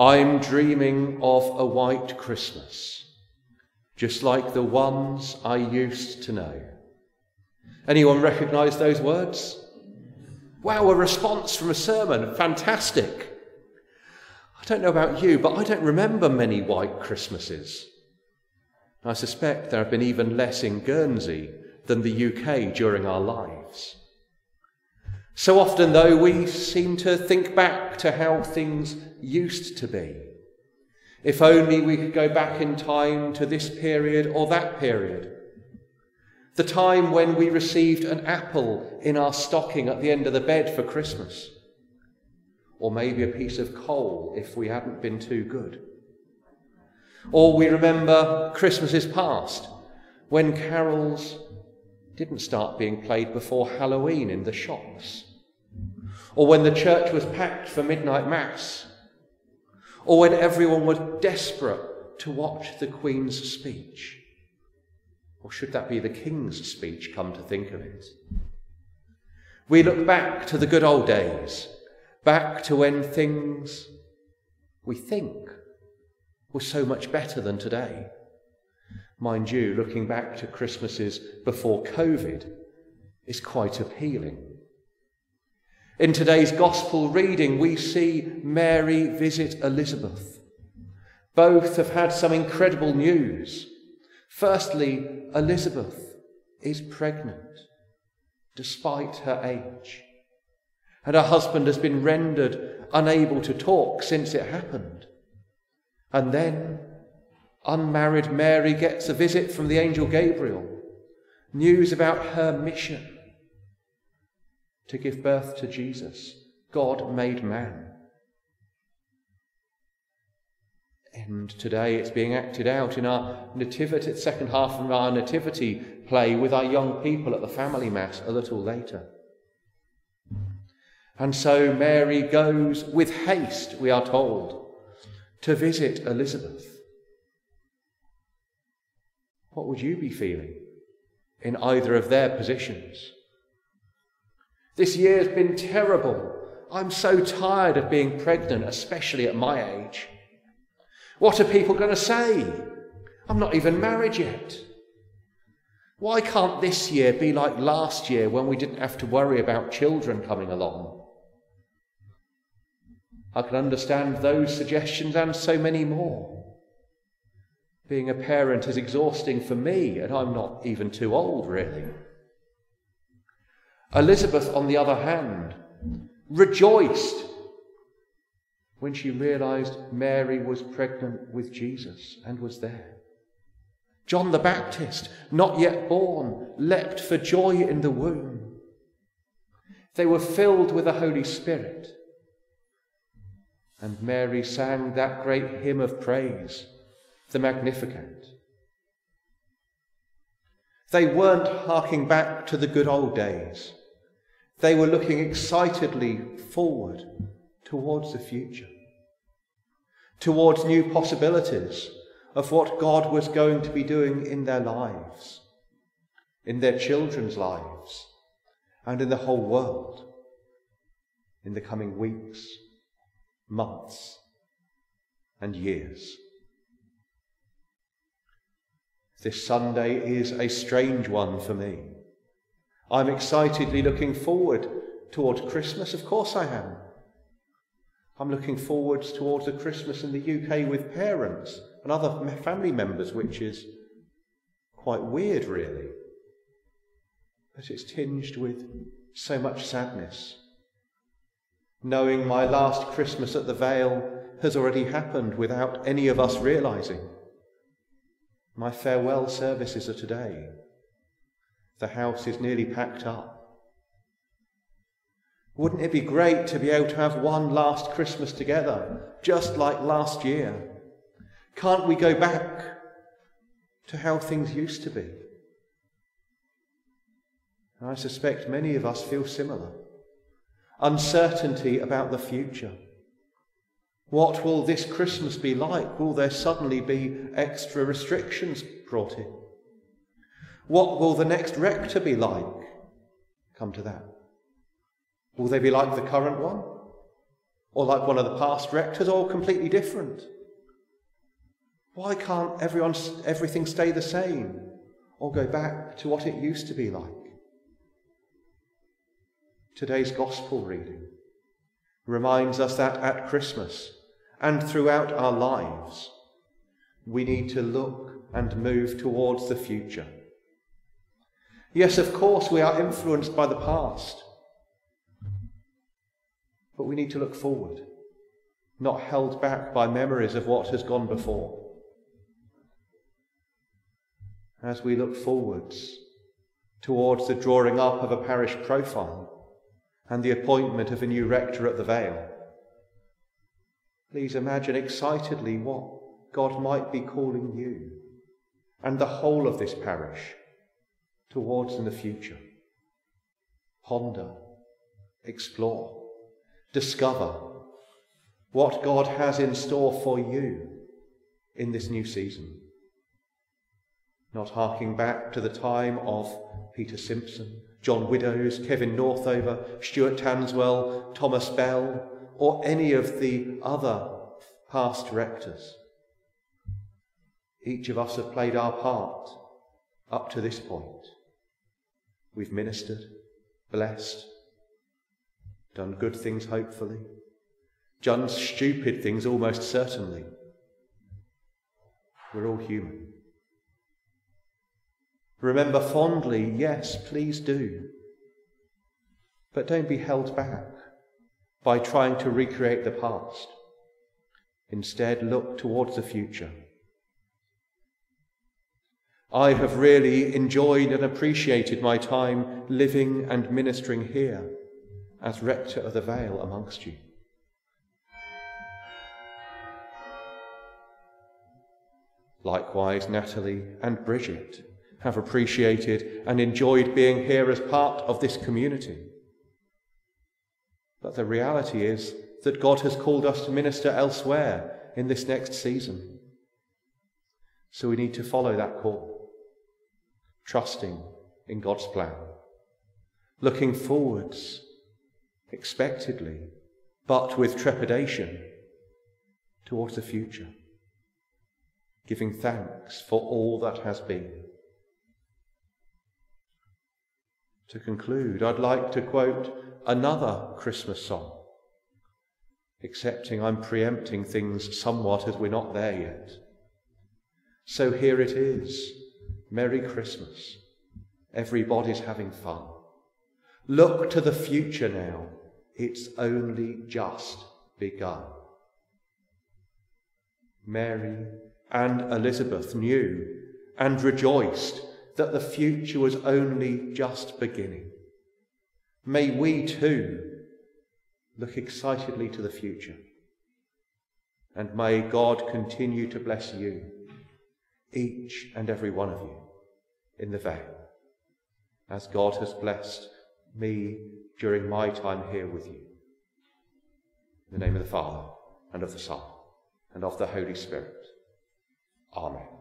I'm dreaming of a white Christmas, just like the ones I used to know. Anyone recognize those words? Wow, a response from a sermon. Fantastic. I don't know about you, but I don't remember many white Christmases. I suspect there have been even less in Guernsey than the UK during our lives. So often, though, we seem to think back to how things used to be. If only we could go back in time to this period or that period. The time when we received an apple in our stocking at the end of the bed for Christmas. Or maybe a piece of coal if we hadn't been too good. Or we remember Christmases past when carols didn't start being played before Halloween in the shops or when the church was packed for midnight mass, or when everyone was desperate to watch the Queen's speech. Or should that be the King's speech, come to think of it? We look back to the good old days, back to when things we think were so much better than today. Mind you, looking back to Christmases before COVID is quite appealing. In today's gospel reading, we see Mary visit Elizabeth. Both have had some incredible news. Firstly, Elizabeth is pregnant despite her age. And her husband has been rendered unable to talk since it happened. And then unmarried Mary gets a visit from the angel Gabriel, news about her mission to give birth to Jesus, God made man. And today it's being acted out in our nativity, second half of our nativity play with our young people at the family mass a little later. And so Mary goes with haste, we are told, to visit Elizabeth. What would you be feeling in either of their positions? This year's been terrible. I'm so tired of being pregnant, especially at my age. What are people going to say? I'm not even married yet. Why can't this year be like last year when we didn't have to worry about children coming along? I can understand those suggestions and so many more. Being a parent is exhausting for me, and I'm not even too old, really. Elizabeth, on the other hand, rejoiced when she realized Mary was pregnant with Jesus and was there. John the Baptist, not yet born, leapt for joy in the womb. They were filled with the Holy Spirit. And Mary sang that great hymn of praise, the Magnificat. They weren't harking back to the good old days. They were looking excitedly forward towards the future, towards new possibilities of what God was going to be doing in their lives, in their children's lives, and in the whole world in the coming weeks, months, and years. This Sunday is a strange one for me. I'm excitedly looking forward towards Christmas. Of course I am. I'm looking forward towards a Christmas in the UK with parents and other family members, which is quite weird, really. But it's tinged with so much sadness. Knowing my last Christmas at the Vale has already happened without any of us realizing. My farewell services are today. The house is nearly packed up. Wouldn't it be great to be able to have one last Christmas together, just like last year? Can't we go back to how things used to be? And I suspect many of us feel similar. Uncertainty about the future. What will this Christmas be like? Will there suddenly be extra restrictions brought in? What will the next rector be like? Come to that. Will they be like the current one? or like one of the past rectors, or completely different? Why can't everyone, everything stay the same or go back to what it used to be like? Today's gospel reading reminds us that at Christmas and throughout our lives, we need to look and move towards the future. Yes, of course, we are influenced by the past, but we need to look forward, not held back by memories of what has gone before. As we look forwards towards the drawing up of a parish profile and the appointment of a new rector at the Vale, please imagine excitedly what God might be calling you and the whole of this parish towards in the future. Ponder, explore, discover what God has in store for you in this new season. Not harking back to the time of Peter Simpson, John Widows, Kevin Northover, Stuart Tanswell, Thomas Bell, or any of the other past rectors. Each of us have played our part up to this point. We've ministered, blessed, done good things, hopefully, done stupid things, almost certainly. We're all human. Remember fondly, yes, please do. But don't be held back by trying to recreate the past. Instead, look towards the future I have really enjoyed and appreciated my time living and ministering here as rector of the Vale amongst you. Likewise, Natalie and Bridget have appreciated and enjoyed being here as part of this community. But the reality is that God has called us to minister elsewhere in this next season. So we need to follow that call trusting in God's plan, looking forwards expectedly, but with trepidation towards the future, giving thanks for all that has been. To conclude, I'd like to quote another Christmas song, excepting I'm preempting things somewhat as we're not there yet. So here it is Merry Christmas. Everybody's having fun. Look to the future now. It's only just begun. Mary and Elizabeth knew and rejoiced that the future was only just beginning. May we too look excitedly to the future. And may God continue to bless you each and every one of you, in the Vale, as God has blessed me during my time here with you. In the name of the Father, and of the Son, and of the Holy Spirit. Amen.